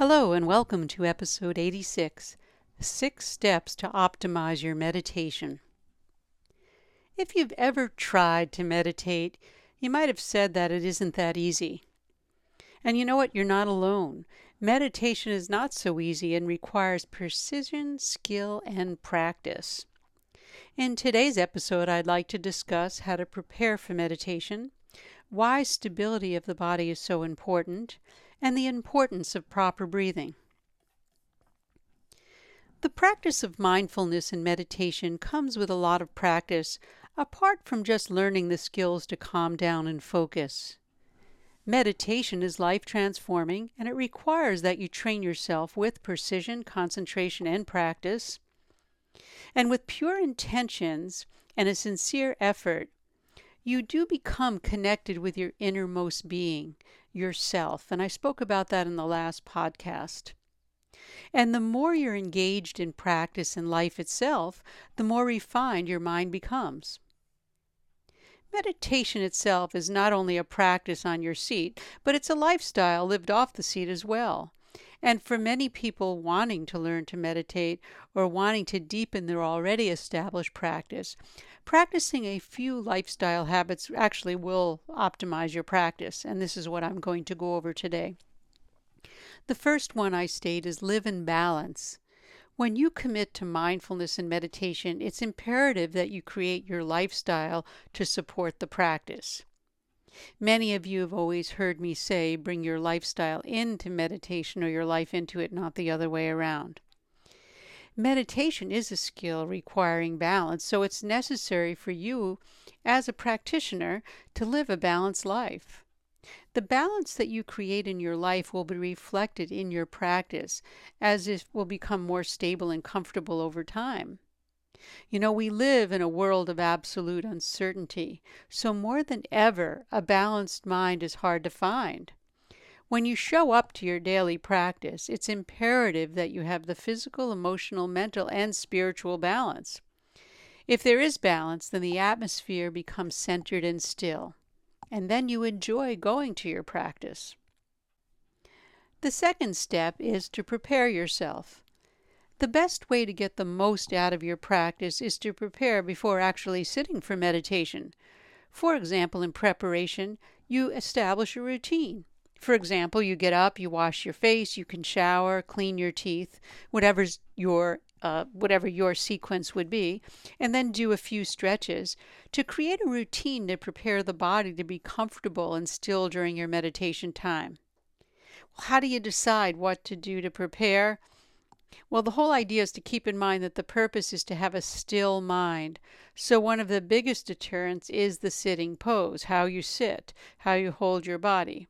Hello, and welcome to episode 86 Six Steps to Optimize Your Meditation. If you've ever tried to meditate, you might have said that it isn't that easy. And you know what? You're not alone. Meditation is not so easy and requires precision, skill, and practice. In today's episode, I'd like to discuss how to prepare for meditation, why stability of the body is so important, and the importance of proper breathing. The practice of mindfulness and meditation comes with a lot of practice, apart from just learning the skills to calm down and focus. Meditation is life transforming, and it requires that you train yourself with precision, concentration, and practice. And with pure intentions and a sincere effort, you do become connected with your innermost being, yourself. And I spoke about that in the last podcast. And the more you're engaged in practice and life itself, the more refined your mind becomes. Meditation itself is not only a practice on your seat, but it's a lifestyle lived off the seat as well. And for many people wanting to learn to meditate or wanting to deepen their already established practice, practicing a few lifestyle habits actually will optimize your practice. And this is what I'm going to go over today. The first one I state is live in balance. When you commit to mindfulness and meditation, it's imperative that you create your lifestyle to support the practice. Many of you have always heard me say, bring your lifestyle into meditation or your life into it, not the other way around. Meditation is a skill requiring balance, so it's necessary for you as a practitioner to live a balanced life. The balance that you create in your life will be reflected in your practice as it will become more stable and comfortable over time. You know, we live in a world of absolute uncertainty, so more than ever, a balanced mind is hard to find. When you show up to your daily practice, it's imperative that you have the physical, emotional, mental, and spiritual balance. If there is balance, then the atmosphere becomes centered and still and then you enjoy going to your practice. The second step is to prepare yourself. The best way to get the most out of your practice is to prepare before actually sitting for meditation. For example, in preparation, you establish a routine. For example, you get up, you wash your face, you can shower, clean your teeth, whatever's your uh, whatever your sequence would be, and then do a few stretches to create a routine to prepare the body to be comfortable and still during your meditation time. How do you decide what to do to prepare? Well, the whole idea is to keep in mind that the purpose is to have a still mind. So, one of the biggest deterrents is the sitting pose how you sit, how you hold your body.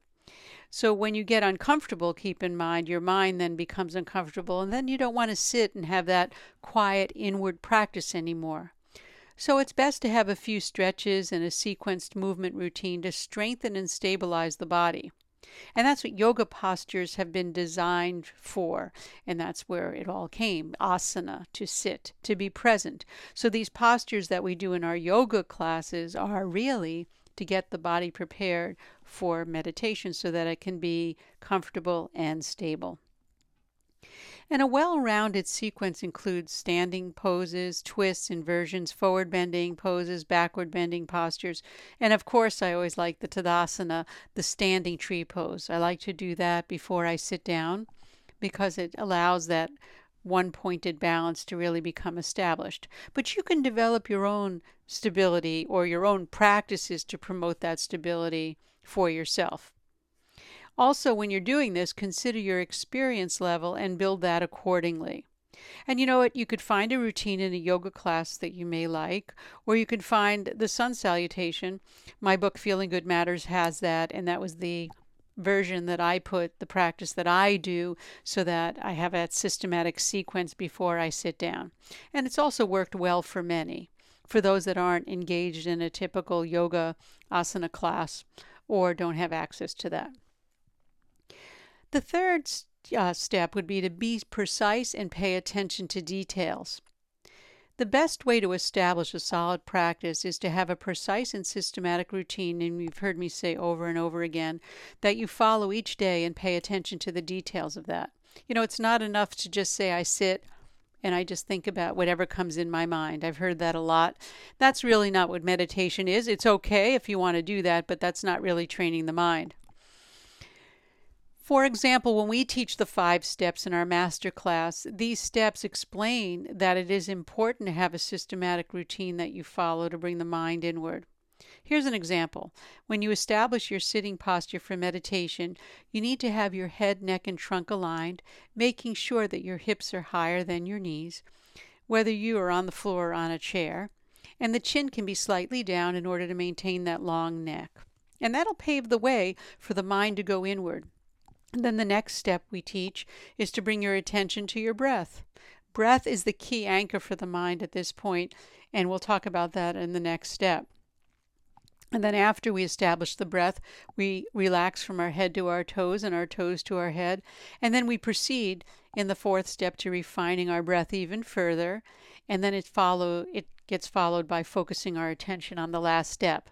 So when you get uncomfortable, keep in mind your mind then becomes uncomfortable, and then you don't want to sit and have that quiet inward practice anymore. So it's best to have a few stretches and a sequenced movement routine to strengthen and stabilize the body. And that's what yoga postures have been designed for. And that's where it all came asana, to sit, to be present. So these postures that we do in our yoga classes are really to get the body prepared for meditation so that it can be comfortable and stable. And a well rounded sequence includes standing poses, twists, inversions, forward bending poses, backward bending postures. And of course, I always like the Tadasana, the standing tree pose. I like to do that before I sit down because it allows that one pointed balance to really become established. But you can develop your own stability or your own practices to promote that stability for yourself. Also, when you're doing this, consider your experience level and build that accordingly. And you know what? You could find a routine in a yoga class that you may like, or you could find the sun salutation. My book, Feeling Good Matters, has that, and that was the version that I put, the practice that I do, so that I have that systematic sequence before I sit down. And it's also worked well for many, for those that aren't engaged in a typical yoga asana class or don't have access to that. The third uh, step would be to be precise and pay attention to details. The best way to establish a solid practice is to have a precise and systematic routine, and you've heard me say over and over again that you follow each day and pay attention to the details of that. You know, it's not enough to just say, I sit and I just think about whatever comes in my mind. I've heard that a lot. That's really not what meditation is. It's okay if you want to do that, but that's not really training the mind. For example, when we teach the five steps in our master class, these steps explain that it is important to have a systematic routine that you follow to bring the mind inward. Here's an example. When you establish your sitting posture for meditation, you need to have your head, neck, and trunk aligned, making sure that your hips are higher than your knees, whether you are on the floor or on a chair, and the chin can be slightly down in order to maintain that long neck. And that'll pave the way for the mind to go inward. Then the next step we teach is to bring your attention to your breath. Breath is the key anchor for the mind at this point, and we'll talk about that in the next step. And then after we establish the breath, we relax from our head to our toes and our toes to our head. And then we proceed in the fourth step to refining our breath even further. And then it follow it gets followed by focusing our attention on the last step.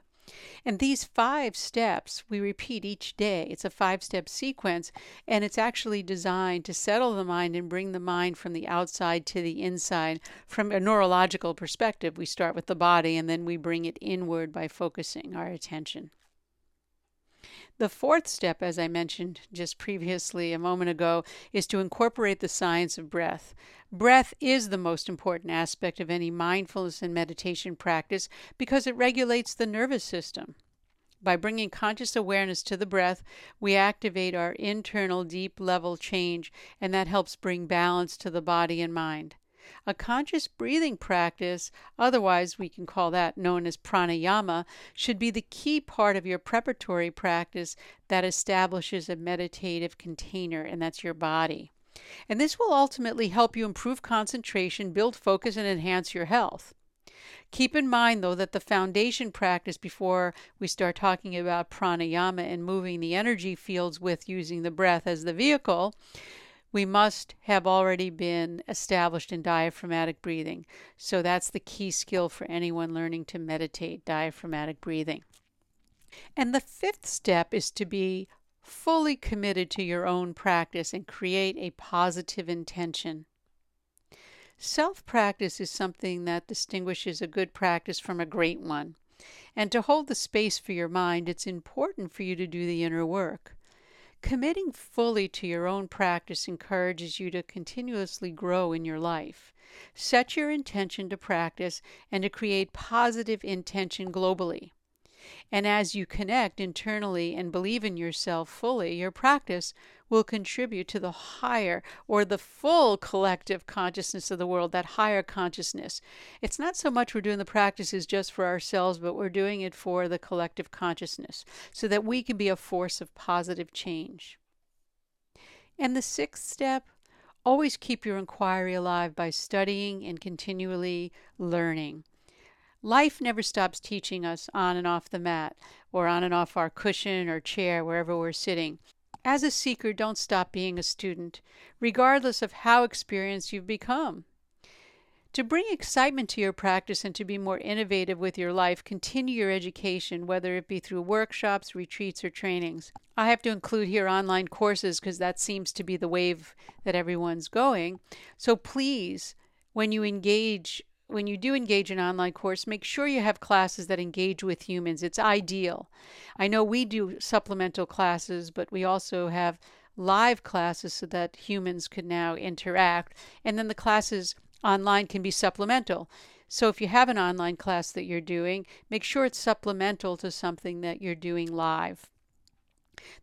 And these five steps we repeat each day. It's a five step sequence, and it's actually designed to settle the mind and bring the mind from the outside to the inside. From a neurological perspective, we start with the body and then we bring it inward by focusing our attention. The fourth step, as I mentioned just previously a moment ago, is to incorporate the science of breath. Breath is the most important aspect of any mindfulness and meditation practice because it regulates the nervous system. By bringing conscious awareness to the breath, we activate our internal deep level change, and that helps bring balance to the body and mind. A conscious breathing practice, otherwise we can call that known as pranayama, should be the key part of your preparatory practice that establishes a meditative container, and that's your body. And this will ultimately help you improve concentration, build focus, and enhance your health. Keep in mind, though, that the foundation practice before we start talking about pranayama and moving the energy fields with using the breath as the vehicle we must have already been established in diaphragmatic breathing. So that's the key skill for anyone learning to meditate diaphragmatic breathing. And the fifth step is to be fully committed to your own practice and create a positive intention. Self practice is something that distinguishes a good practice from a great one. And to hold the space for your mind, it's important for you to do the inner work. Committing fully to your own practice encourages you to continuously grow in your life. Set your intention to practice and to create positive intention globally. And as you connect internally and believe in yourself fully, your practice will contribute to the higher or the full collective consciousness of the world, that higher consciousness. It's not so much we're doing the practices just for ourselves, but we're doing it for the collective consciousness so that we can be a force of positive change. And the sixth step always keep your inquiry alive by studying and continually learning. Life never stops teaching us on and off the mat, or on and off our cushion or chair, wherever we're sitting. As a seeker, don't stop being a student, regardless of how experienced you've become. To bring excitement to your practice and to be more innovative with your life, continue your education, whether it be through workshops, retreats, or trainings. I have to include here online courses because that seems to be the wave that everyone's going. So please, when you engage when you do engage in online course, make sure you have classes that engage with humans. It's ideal. I know we do supplemental classes, but we also have live classes so that humans can now interact. And then the classes online can be supplemental. So if you have an online class that you're doing, make sure it's supplemental to something that you're doing live.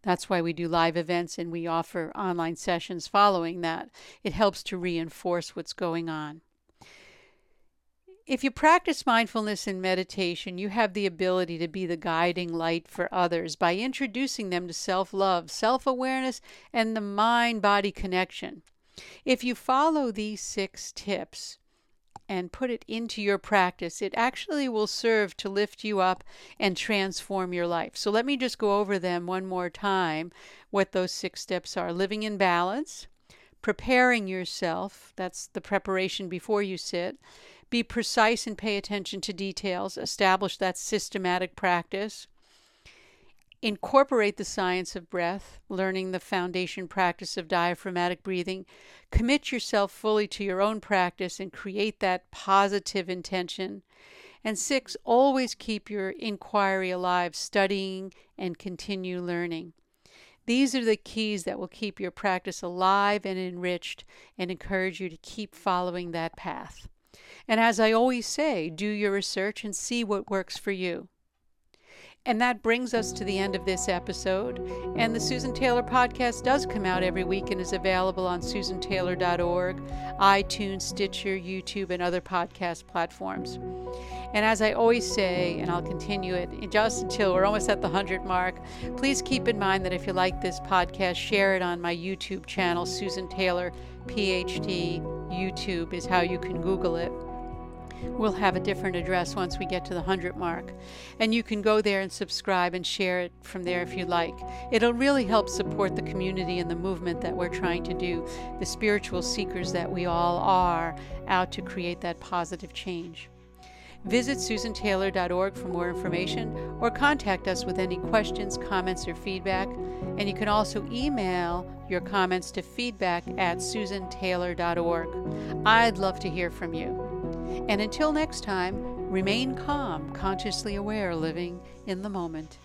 That's why we do live events and we offer online sessions following that. It helps to reinforce what's going on if you practice mindfulness and meditation, you have the ability to be the guiding light for others by introducing them to self love, self awareness, and the mind body connection. If you follow these six tips, and put it into your practice, it actually will serve to lift you up and transform your life. So let me just go over them one more time what those six steps are living in balance, preparing yourself, that's the preparation before you sit, be precise and pay attention to details, establish that systematic practice. Incorporate the science of breath, learning the foundation practice of diaphragmatic breathing. Commit yourself fully to your own practice and create that positive intention. And six, always keep your inquiry alive, studying and continue learning. These are the keys that will keep your practice alive and enriched and encourage you to keep following that path. And as I always say, do your research and see what works for you. And that brings us to the end of this episode. And the Susan Taylor podcast does come out every week and is available on susantaylor.org, iTunes, Stitcher, YouTube, and other podcast platforms. And as I always say, and I'll continue it just until we're almost at the 100 mark, please keep in mind that if you like this podcast, share it on my YouTube channel, Susan Taylor PhD. YouTube is how you can Google it. We'll have a different address once we get to the 100 mark. And you can go there and subscribe and share it from there if you like. It'll really help support the community and the movement that we're trying to do, the spiritual seekers that we all are out to create that positive change. Visit susantaylor.org for more information or contact us with any questions, comments, or feedback. And you can also email your comments to feedback at susantaylor.org. I'd love to hear from you. And until next time, remain calm, consciously aware, living in the moment.